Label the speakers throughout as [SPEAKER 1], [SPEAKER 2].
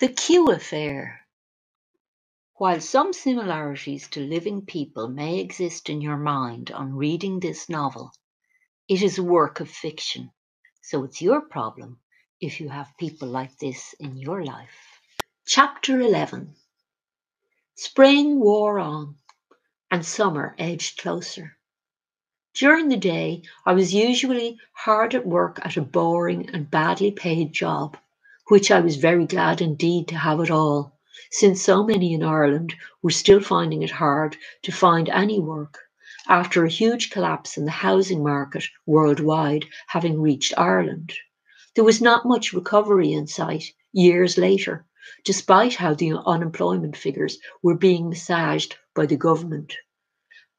[SPEAKER 1] The Q Affair. While some similarities to living people may exist in your mind on reading this novel, it is a work of fiction, so it's your problem if you have people like this in your life. Chapter 11 Spring wore on, and summer edged closer. During the day, I was usually hard at work at a boring and badly paid job which I was very glad indeed to have it all, since so many in Ireland were still finding it hard to find any work after a huge collapse in the housing market worldwide having reached Ireland. There was not much recovery in sight years later, despite how the unemployment figures were being massaged by the government.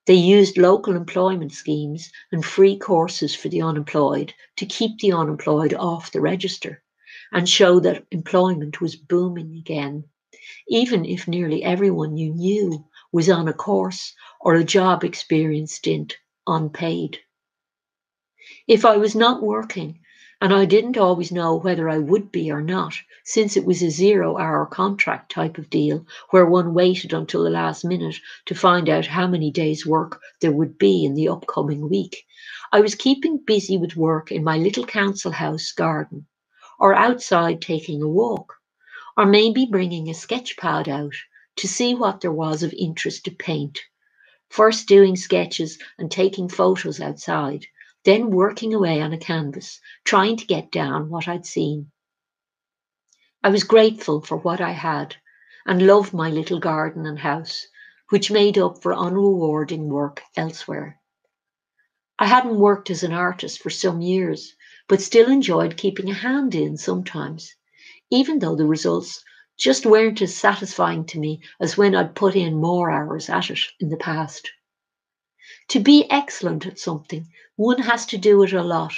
[SPEAKER 1] They used local employment schemes and free courses for the unemployed to keep the unemployed off the register and show that employment was booming again, even if nearly everyone you knew was on a course or a job experience stint unpaid. If I was not working, and I didn't always know whether I would be or not, since it was a zero hour contract type of deal where one waited until the last minute to find out how many days' work there would be in the upcoming week. I was keeping busy with work in my little council house garden or outside taking a walk, or maybe bringing a sketch pad out to see what there was of interest to paint. First doing sketches and taking photos outside, then working away on a canvas, trying to get down what I'd seen. I was grateful for what I had and loved my little garden and house, which made up for unrewarding work elsewhere. I hadn't worked as an artist for some years, but still enjoyed keeping a hand in sometimes, even though the results just weren't as satisfying to me as when I'd put in more hours at it in the past. To be excellent at something, one has to do it a lot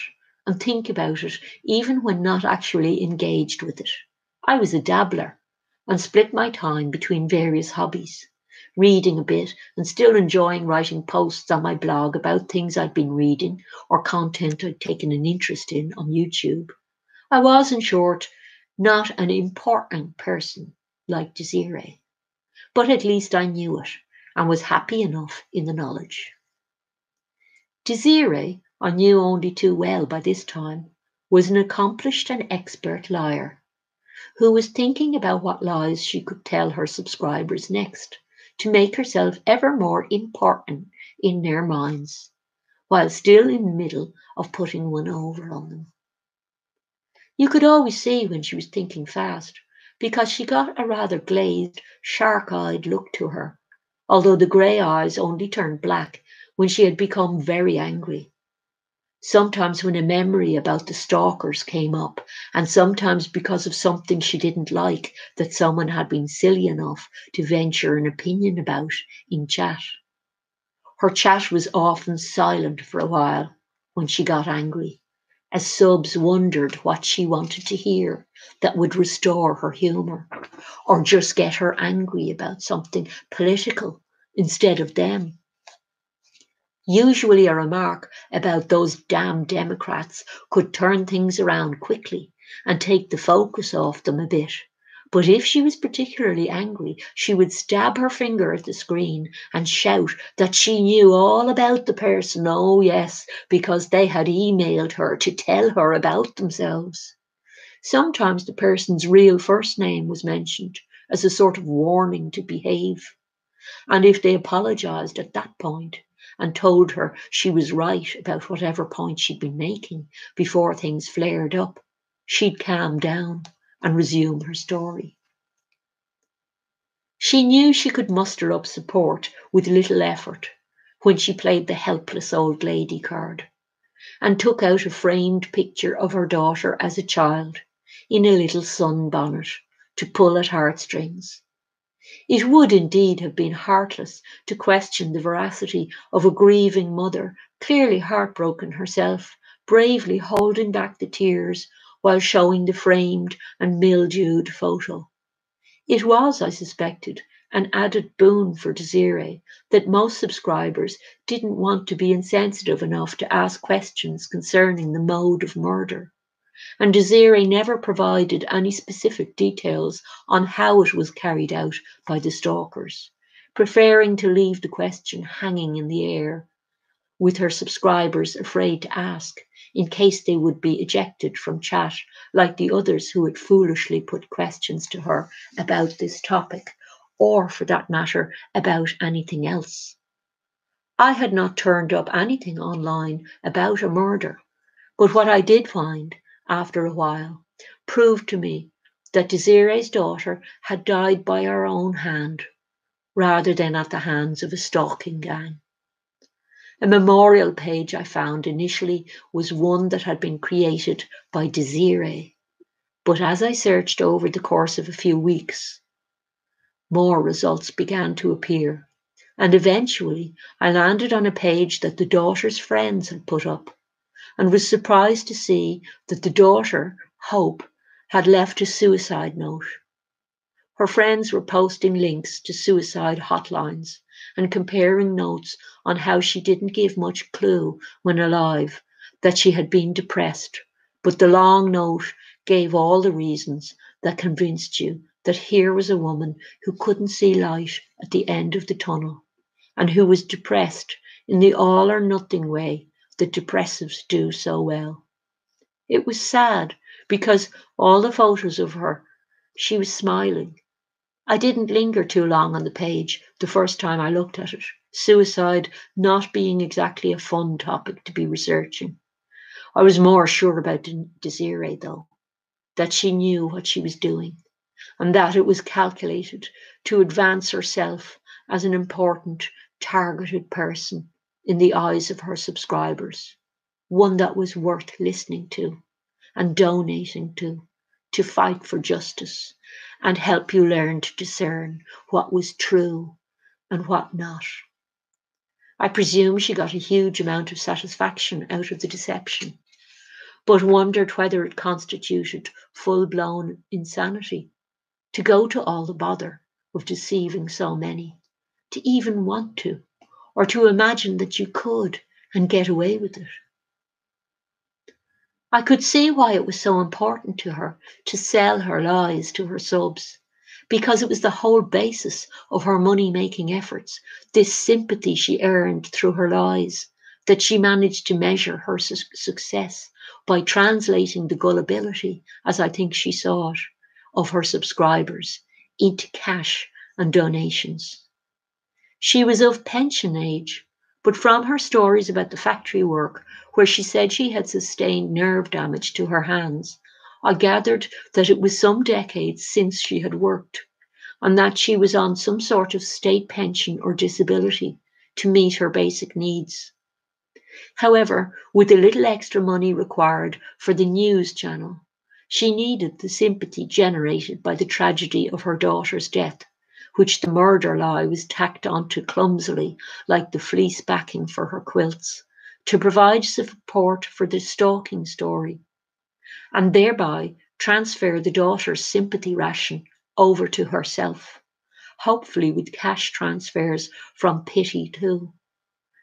[SPEAKER 1] and think about it even when not actually engaged with it. I was a dabbler and split my time between various hobbies reading a bit, and still enjoying writing posts on my blog about things I'd been reading or content I'd taken an interest in on YouTube. I was, in short, not an important person like Desiree, but at least I knew it and was happy enough in the knowledge. Desiree, I knew only too well by this time, was an accomplished and expert liar who was thinking about what lies she could tell her subscribers next to make herself ever more important in their minds, while still in the middle of putting one over on them. You could always see when she was thinking fast, because she got a rather glazed, shark eyed look to her, although the grey eyes only turned black when she had become very angry sometimes when a memory about the stalkers came up, and sometimes because of something she didn't like that someone had been silly enough to venture an opinion about in chat. Her chat was often silent for a while when she got angry, as subs wondered what she wanted to hear that would restore her humour, or just get her angry about something political instead of them Usually, a remark about those damn Democrats could turn things around quickly and take the focus off them a bit. But if she was particularly angry, she would stab her finger at the screen and shout that she knew all about the person. Oh, yes, because they had emailed her to tell her about themselves. Sometimes the person's real first name was mentioned as a sort of warning to behave. And if they apologized at that point, and told her she was right about whatever point she'd been making before things flared up, she'd calm down and resume her story. She knew she could muster up support with little effort when she played the helpless old lady card and took out a framed picture of her daughter as a child in a little sunbonnet to pull at heartstrings it would indeed have been heartless to question the veracity of a grieving mother, clearly heartbroken herself, bravely holding back the tears while showing the framed and mildewed photo. It was, I suspected, an added boon for Desiree that most subscribers didn't want to be insensitive enough to ask questions concerning the mode of murder, and Desiree never provided any specific details on how it was carried out by the stalkers, preferring to leave the question hanging in the air, with her subscribers afraid to ask in case they would be ejected from chat like the others who had foolishly put questions to her about this topic, or for that matter, about anything else. I had not turned up anything online about a murder, but what I did find after a while proved to me that Desiree's daughter had died by her own hand rather than at the hands of a stalking gang. A memorial page I found initially was one that had been created by Desiree, but as I searched over the course of a few weeks, more results began to appear, and eventually I landed on a page that the daughter's friends had put up and was surprised to see that the daughter, Hope, had left a suicide note. Her friends were posting links to suicide hotlines and comparing notes on how she didn't give much clue when alive that she had been depressed, but the long note gave all the reasons that convinced you that here was a woman who couldn't see light at the end of the tunnel and who was depressed in the all or nothing way the depressives do so well. It was sad because all the photos of her, she was smiling. I didn't linger too long on the page the first time I looked at it, suicide not being exactly a fun topic to be researching. I was more sure about Desiree, though, that she knew what she was doing and that it was calculated to advance herself as an important, targeted person in the eyes of her subscribers, one that was worth listening to and donating to, to fight for justice and help you learn to discern what was true and what not. I presume she got a huge amount of satisfaction out of the deception, but wondered whether it constituted full blown insanity to go to all the bother of deceiving so many, to even want to or to imagine that you could and get away with it. I could see why it was so important to her to sell her lies to her subs, because it was the whole basis of her money making efforts, this sympathy she earned through her lies, that she managed to measure her su- success by translating the gullibility, as I think she saw it, of her subscribers into cash and donations. She was of pension age, but from her stories about the factory work, where she said she had sustained nerve damage to her hands, I gathered that it was some decades since she had worked, and that she was on some sort of state pension or disability to meet her basic needs. However, with the little extra money required for the news channel, she needed the sympathy generated by the tragedy of her daughter's death which the murder lie was tacked onto clumsily like the fleece backing for her quilts, to provide support for the stalking story, and thereby transfer the daughter's sympathy ration over to herself, hopefully with cash transfers from pity too.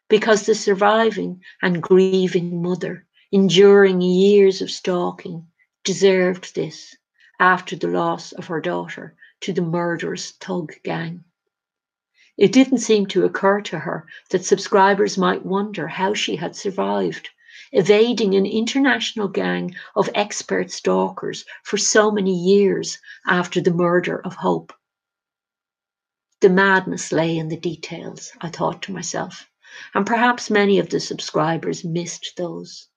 [SPEAKER 1] Because the surviving and grieving mother, enduring years of stalking, deserved this after the loss of her daughter to the murderous thug gang. It didn't seem to occur to her that subscribers might wonder how she had survived, evading an international gang of expert stalkers for so many years after the murder of Hope. The madness lay in the details, I thought to myself, and perhaps many of the subscribers missed those.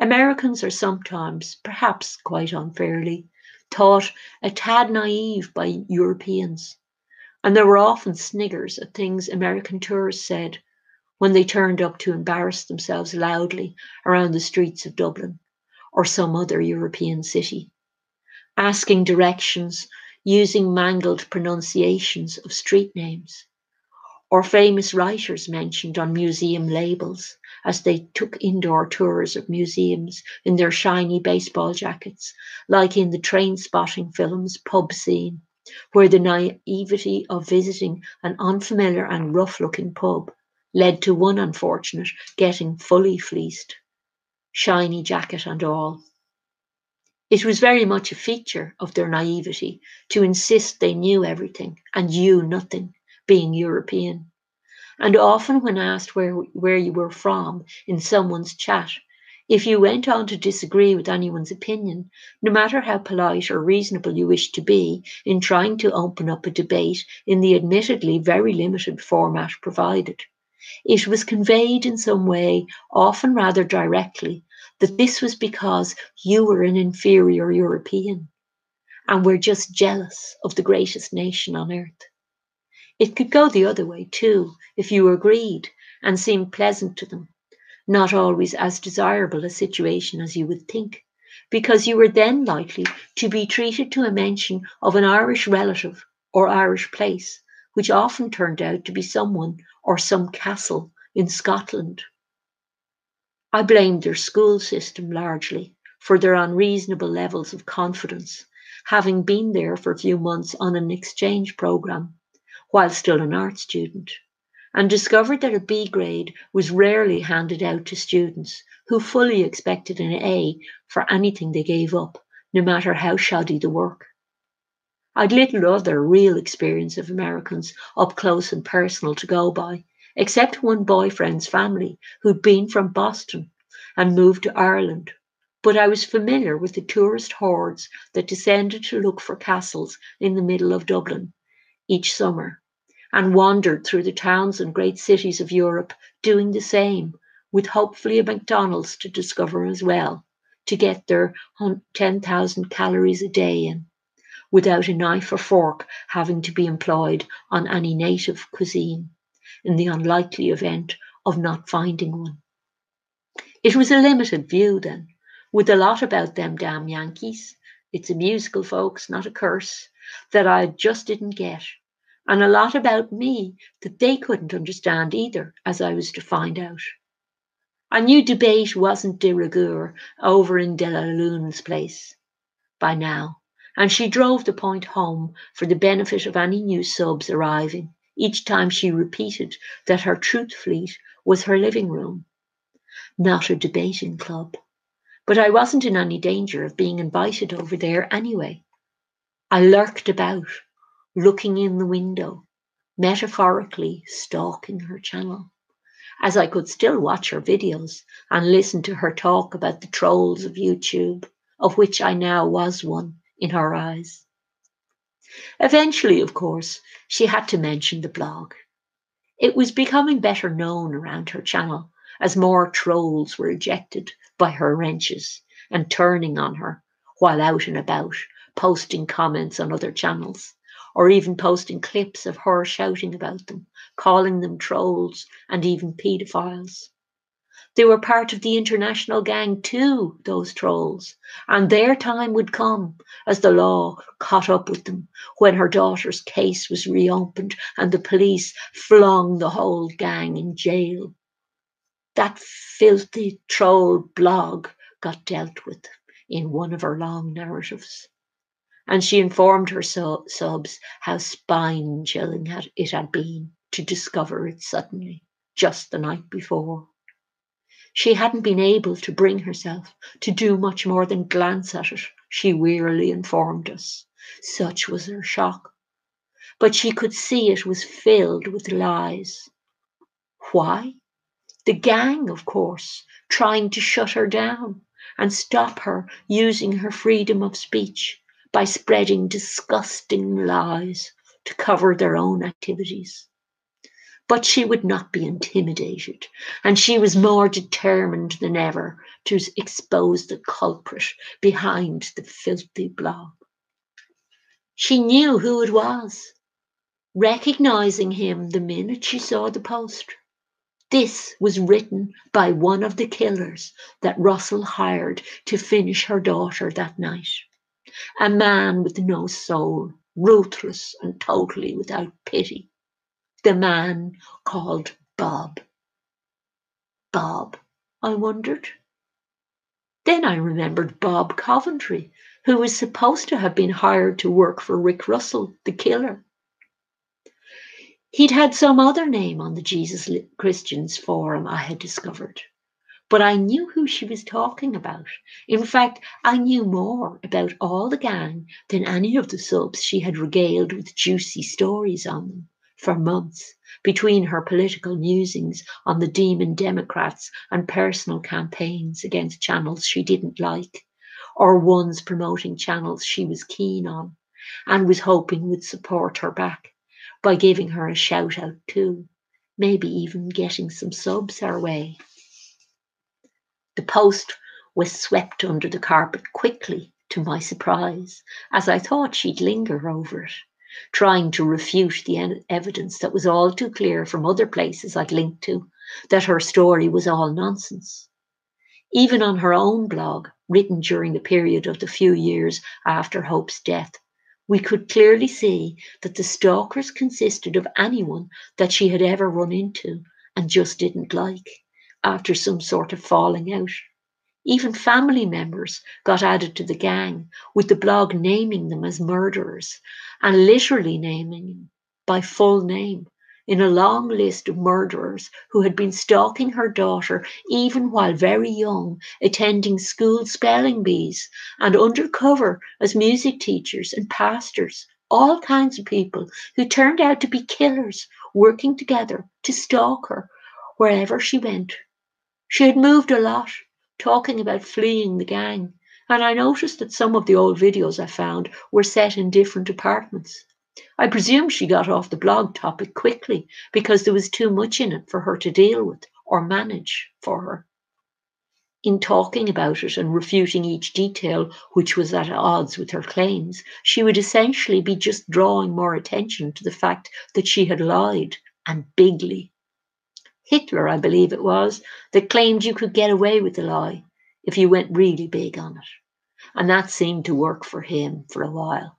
[SPEAKER 1] Americans are sometimes, perhaps quite unfairly, thought a tad naive by Europeans, and there were often sniggers at things American tourists said when they turned up to embarrass themselves loudly around the streets of Dublin or some other European city, asking directions using mangled pronunciations of street names, or famous writers mentioned on museum labels as they took indoor tours of museums in their shiny baseball jackets, like in the train spotting film's pub scene, where the naivety of visiting an unfamiliar and rough looking pub led to one unfortunate getting fully fleeced, shiny jacket and all. It was very much a feature of their naivety to insist they knew everything and you nothing, being European. And often, when asked where, where you were from in someone's chat, if you went on to disagree with anyone's opinion, no matter how polite or reasonable you wished to be in trying to open up a debate in the admittedly very limited format provided, it was conveyed in some way, often rather directly, that this was because you were an inferior European and were just jealous of the greatest nation on earth. It could go the other way too, if you agreed and seemed pleasant to them, not always as desirable a situation as you would think, because you were then likely to be treated to a mention of an Irish relative or Irish place, which often turned out to be someone or some castle in Scotland. I blamed their school system largely for their unreasonable levels of confidence, having been there for a few months on an exchange program while still an art student, and discovered that a B grade was rarely handed out to students who fully expected an A for anything they gave up, no matter how shoddy the work. I'd little other real experience of Americans up close and personal to go by, except one boyfriend's family who'd been from Boston and moved to Ireland. But I was familiar with the tourist hordes that descended to look for castles in the middle of Dublin each summer and wandered through the towns and great cities of Europe doing the same, with hopefully a McDonald's to discover as well, to get their 10,000 calories a day in, without a knife or fork having to be employed on any native cuisine in the unlikely event of not finding one. It was a limited view then, with a lot about them damn Yankees. It's a musical, folks, not a curse, that I just didn't get. And a lot about me that they couldn't understand either, as I was to find out. I knew debate wasn't de rigueur over in De La Lune's place by now, and she drove the point home for the benefit of any new subs arriving each time she repeated that her truth fleet was her living room, not a debating club. But I wasn't in any danger of being invited over there anyway. I lurked about, looking in the window, metaphorically stalking her channel, as I could still watch her videos and listen to her talk about the trolls of YouTube, of which I now was one in her eyes. Eventually, of course, she had to mention the blog. It was becoming better known around her channel as more trolls were ejected by her wrenches and turning on her while out and about, posting comments on other channels, or even posting clips of her shouting about them, calling them trolls and even paedophiles. They were part of the international gang too, those trolls, and their time would come as the law caught up with them when her daughter's case was reopened and the police flung the whole gang in jail. That filthy troll blog got dealt with in one of her long narratives. And she informed her so- subs how spine chilling it had been to discover it suddenly, just the night before. She hadn't been able to bring herself to do much more than glance at it, she wearily informed us. Such was her shock. But she could see it was filled with lies. Why? The gang, of course, trying to shut her down and stop her using her freedom of speech by spreading disgusting lies to cover their own activities. But she would not be intimidated, and she was more determined than ever to expose the culprit behind the filthy blog. She knew who it was, recognizing him the minute she saw the post. This was written by one of the killers that Russell hired to finish her daughter that night. A man with no soul, ruthless and totally without pity the man called Bob. Bob, I wondered. Then I remembered Bob Coventry, who was supposed to have been hired to work for Rick Russell, the killer. He'd had some other name on the Jesus Christians forum, I had discovered, but I knew who she was talking about. In fact, I knew more about all the gang than any of the subs she had regaled with juicy stories on them for months, between her political musings on the demon Democrats and personal campaigns against channels she didn't like, or ones promoting channels she was keen on and was hoping would support her back by giving her a shout out too, maybe even getting some subs her way. The post was swept under the carpet quickly, to my surprise, as I thought she'd linger over it, trying to refute the evidence that was all too clear from other places I'd linked to that her story was all nonsense. Even on her own blog, written during the period of the few years after Hope's death, we could clearly see that the stalkers consisted of anyone that she had ever run into and just didn't like after some sort of falling out. Even family members got added to the gang, with the blog naming them as murderers and literally naming them by full name in a long list of murderers who had been stalking her daughter even while very young, attending school spelling bees and undercover as music teachers and pastors. All kinds of people who turned out to be killers working together to stalk her wherever she went. She had moved a lot, talking about fleeing the gang, and I noticed that some of the old videos I found were set in different apartments. I presume she got off the blog topic quickly because there was too much in it for her to deal with or manage for her. In talking about it and refuting each detail which was at odds with her claims, she would essentially be just drawing more attention to the fact that she had lied and bigly. Hitler, I believe it was, that claimed you could get away with a lie if you went really big on it. And that seemed to work for him for a while.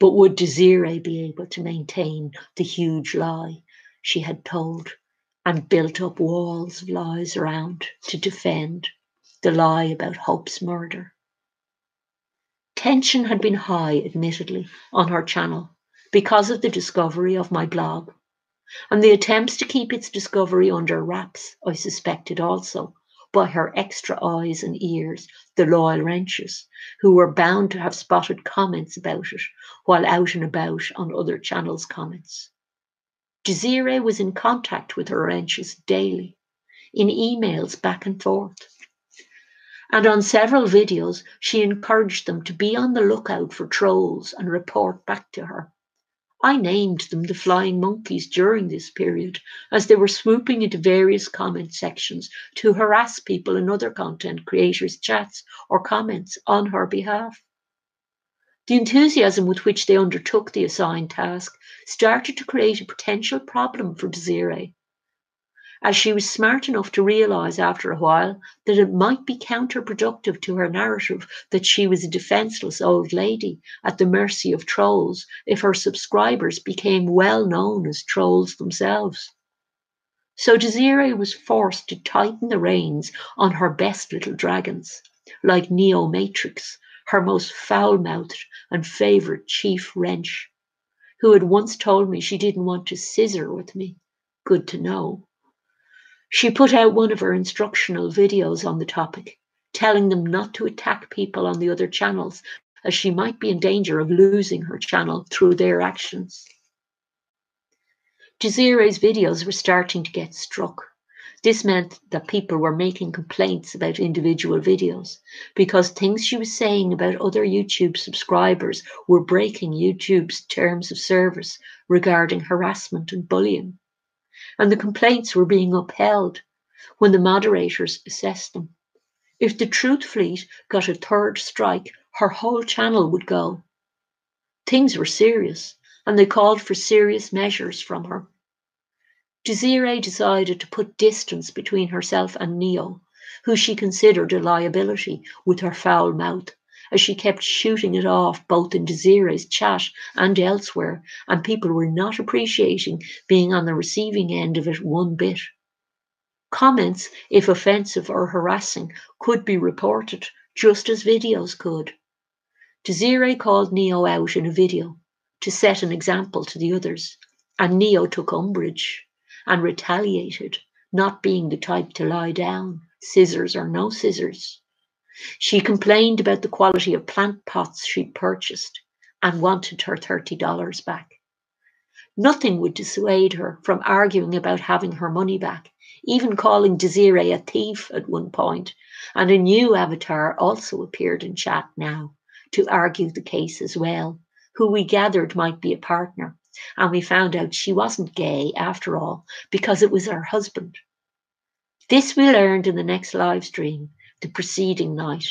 [SPEAKER 1] But would Desiree be able to maintain the huge lie she had told and built up walls of lies around to defend the lie about Hope's murder? Tension had been high, admittedly, on her channel because of the discovery of my blog and the attempts to keep its discovery under wraps, I suspected also, by her extra eyes and ears, the loyal wrenches, who were bound to have spotted comments about it while out and about on other channels' comments. Desiree was in contact with her wrenches daily, in emails back and forth. And on several videos, she encouraged them to be on the lookout for trolls and report back to her. I named them the flying monkeys during this period, as they were swooping into various comment sections to harass people in other content creators' chats or comments on her behalf. The enthusiasm with which they undertook the assigned task started to create a potential problem for Desiree as she was smart enough to realize after a while that it might be counterproductive to her narrative that she was a defenseless old lady at the mercy of trolls if her subscribers became well known as trolls themselves. So Desiree was forced to tighten the reins on her best little dragons, like Neo Matrix, her most foul mouthed and favourite chief wrench, who had once told me she didn't want to scissor with me. Good to know. She put out one of her instructional videos on the topic, telling them not to attack people on the other channels, as she might be in danger of losing her channel through their actions. Desiree's videos were starting to get struck. This meant that people were making complaints about individual videos because things she was saying about other YouTube subscribers were breaking YouTube's terms of service regarding harassment and bullying and the complaints were being upheld when the moderators assessed them. If the Truth Fleet got a third strike, her whole channel would go. Things were serious, and they called for serious measures from her. Desiree decided to put distance between herself and Neo, who she considered a liability with her foul mouth as she kept shooting it off both in Desiree's chat and elsewhere, and people were not appreciating being on the receiving end of it one bit. Comments, if offensive or harassing, could be reported, just as videos could. Desiree called Neo out in a video to set an example to the others, and Neo took umbrage and retaliated, not being the type to lie down, scissors or no scissors. She complained about the quality of plant pots she'd purchased and wanted her $30 back. Nothing would dissuade her from arguing about having her money back, even calling Desiree a thief at one point, and a new avatar also appeared in chat now to argue the case as well, who we gathered might be a partner, and we found out she wasn't gay after all because it was her husband. This we learned in the next live stream the preceding night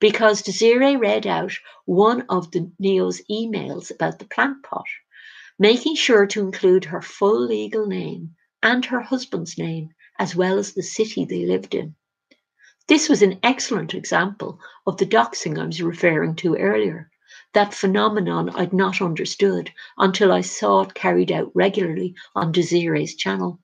[SPEAKER 1] because Desiree read out one of the Neo's emails about the plant pot making sure to include her full legal name and her husband's name, as well as the city they lived in. This was an excellent example of the doxing I was referring to earlier, that phenomenon I'd not understood until I saw it carried out regularly on Desiree's channel.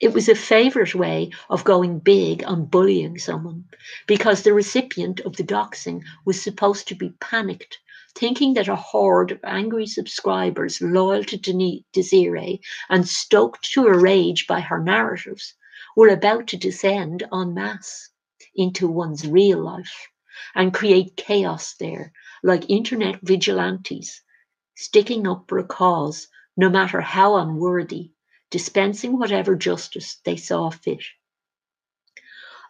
[SPEAKER 1] It was a favourite way of going big on bullying someone because the recipient of the doxing was supposed to be panicked thinking that a horde of angry subscribers loyal to Desiree and stoked to a rage by her narratives were about to descend en masse into one's real life and create chaos there, like internet vigilantes, sticking up for a cause, no matter how unworthy, dispensing whatever justice they saw fit.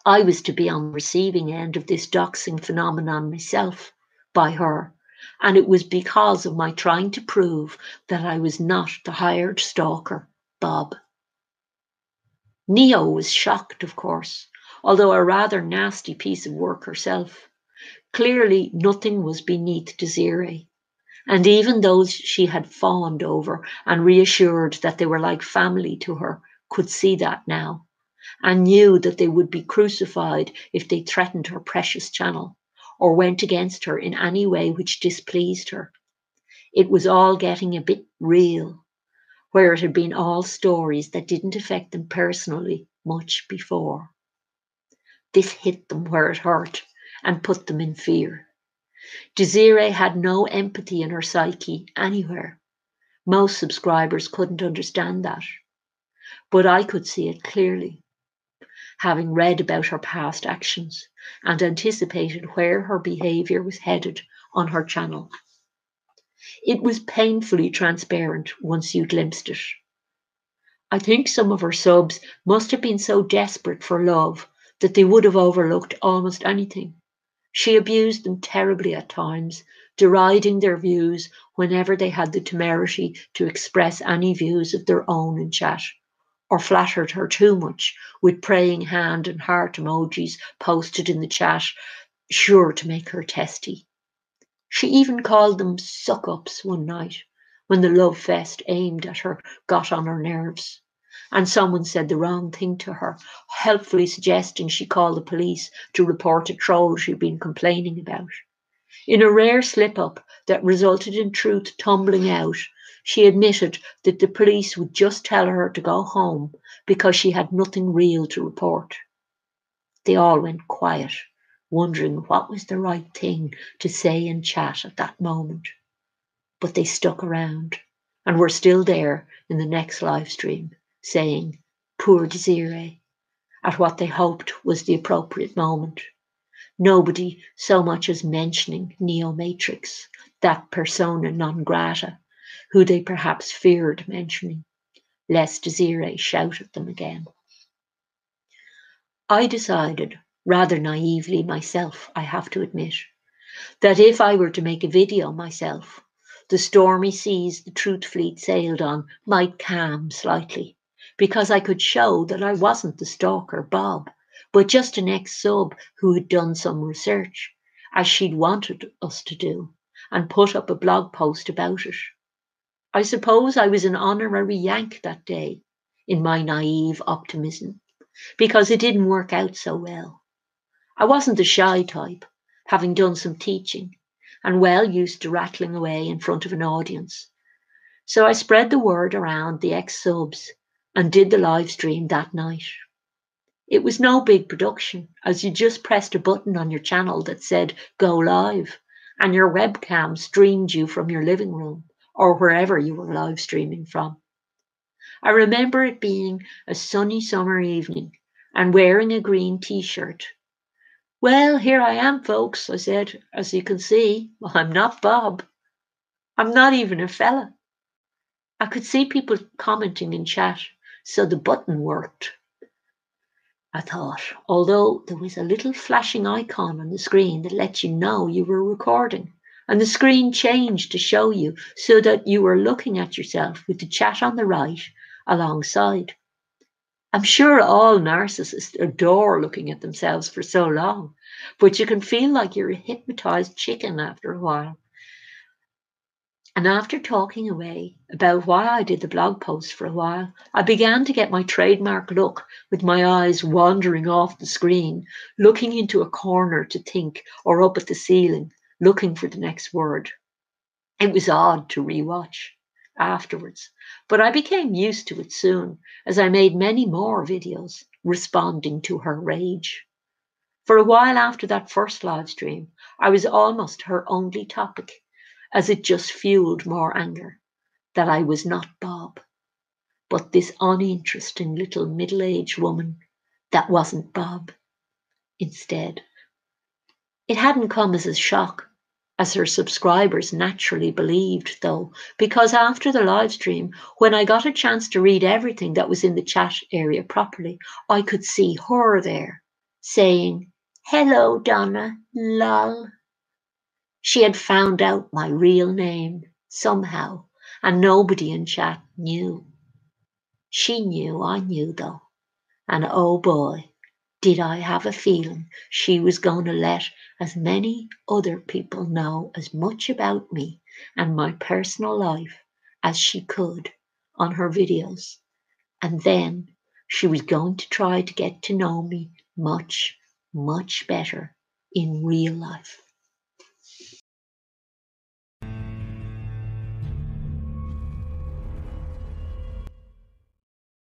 [SPEAKER 1] I was to be on the receiving end of this doxing phenomenon myself by her and it was because of my trying to prove that I was not the hired stalker, Bob. Neo was shocked, of course, although a rather nasty piece of work herself. Clearly, nothing was beneath Desiree. And even those she had fawned over and reassured that they were like family to her could see that now, and knew that they would be crucified if they threatened her precious channel or went against her in any way which displeased her. It was all getting a bit real, where it had been all stories that didn't affect them personally much before. This hit them where it hurt and put them in fear. Desiree had no empathy in her psyche anywhere. Most subscribers couldn't understand that. But I could see it clearly having read about her past actions and anticipated where her behaviour was headed on her channel. It was painfully transparent once you glimpsed it. I think some of her subs must have been so desperate for love that they would have overlooked almost anything. She abused them terribly at times, deriding their views whenever they had the temerity to express any views of their own in chat or flattered her too much with praying hand and heart emojis posted in the chat, sure to make her testy. She even called them suck ups one night when the love fest aimed at her got on her nerves. And someone said the wrong thing to her, helpfully suggesting she call the police to report a troll she'd been complaining about. In a rare slip up that resulted in truth tumbling out, she admitted that the police would just tell her to go home because she had nothing real to report. They all went quiet, wondering what was the right thing to say and chat at that moment. But they stuck around and were still there in the next live stream, saying, Poor Desiree, at what they hoped was the appropriate moment. Nobody so much as mentioning Neo Matrix, that persona non grata who they perhaps feared mentioning, lest Desiree shout at them again. I decided, rather naively myself, I have to admit, that if I were to make a video myself, the stormy seas the Truth Fleet sailed on might calm slightly, because I could show that I wasn't the stalker Bob, but just an ex sub who had done some research, as she'd wanted us to do, and put up a blog post about it. I suppose I was an honorary Yank that day, in my naive optimism, because it didn't work out so well. I wasn't the shy type, having done some teaching, and well used to rattling away in front of an audience. So I spread the word around the ex subs and did the live stream that night. It was no big production, as you just pressed a button on your channel that said go live, and your webcam streamed you from your living room or wherever you were live streaming from. I remember it being a sunny summer evening, and wearing a green t shirt. Well, here I am, folks, I said. As you can see, I'm not Bob. I'm not even a fella. I could see people commenting in chat, so the button worked. I thought, although there was a little flashing icon on the screen that let you know you were recording, and the screen changed to show you so that you were looking at yourself with the chat on the right alongside. I'm sure all narcissists adore looking at themselves for so long, but you can feel like you're a hypnotized chicken after a while. And after talking away about why I did the blog post for a while, I began to get my trademark look with my eyes wandering off the screen, looking into a corner to think or up at the ceiling, looking for the next word. It was odd to rewatch afterwards, but I became used to it soon as I made many more videos responding to her rage. For a while after that first live stream, I was almost her only topic as it just fueled more anger that I was not Bob, but this uninteresting little middle aged woman that wasn't Bob instead. It hadn't come as a shock, as her subscribers naturally believed, though, because after the live stream, when I got a chance to read everything that was in the chat area properly, I could see her there saying, Hello, Donna, lol. She had found out my real name somehow, and nobody in chat knew. She knew I knew, though. And oh boy, did I have a feeling she was going to let as many other people know as much about me and my personal life as she could on her videos. And then she was going to try to get to know me much, much better in real life.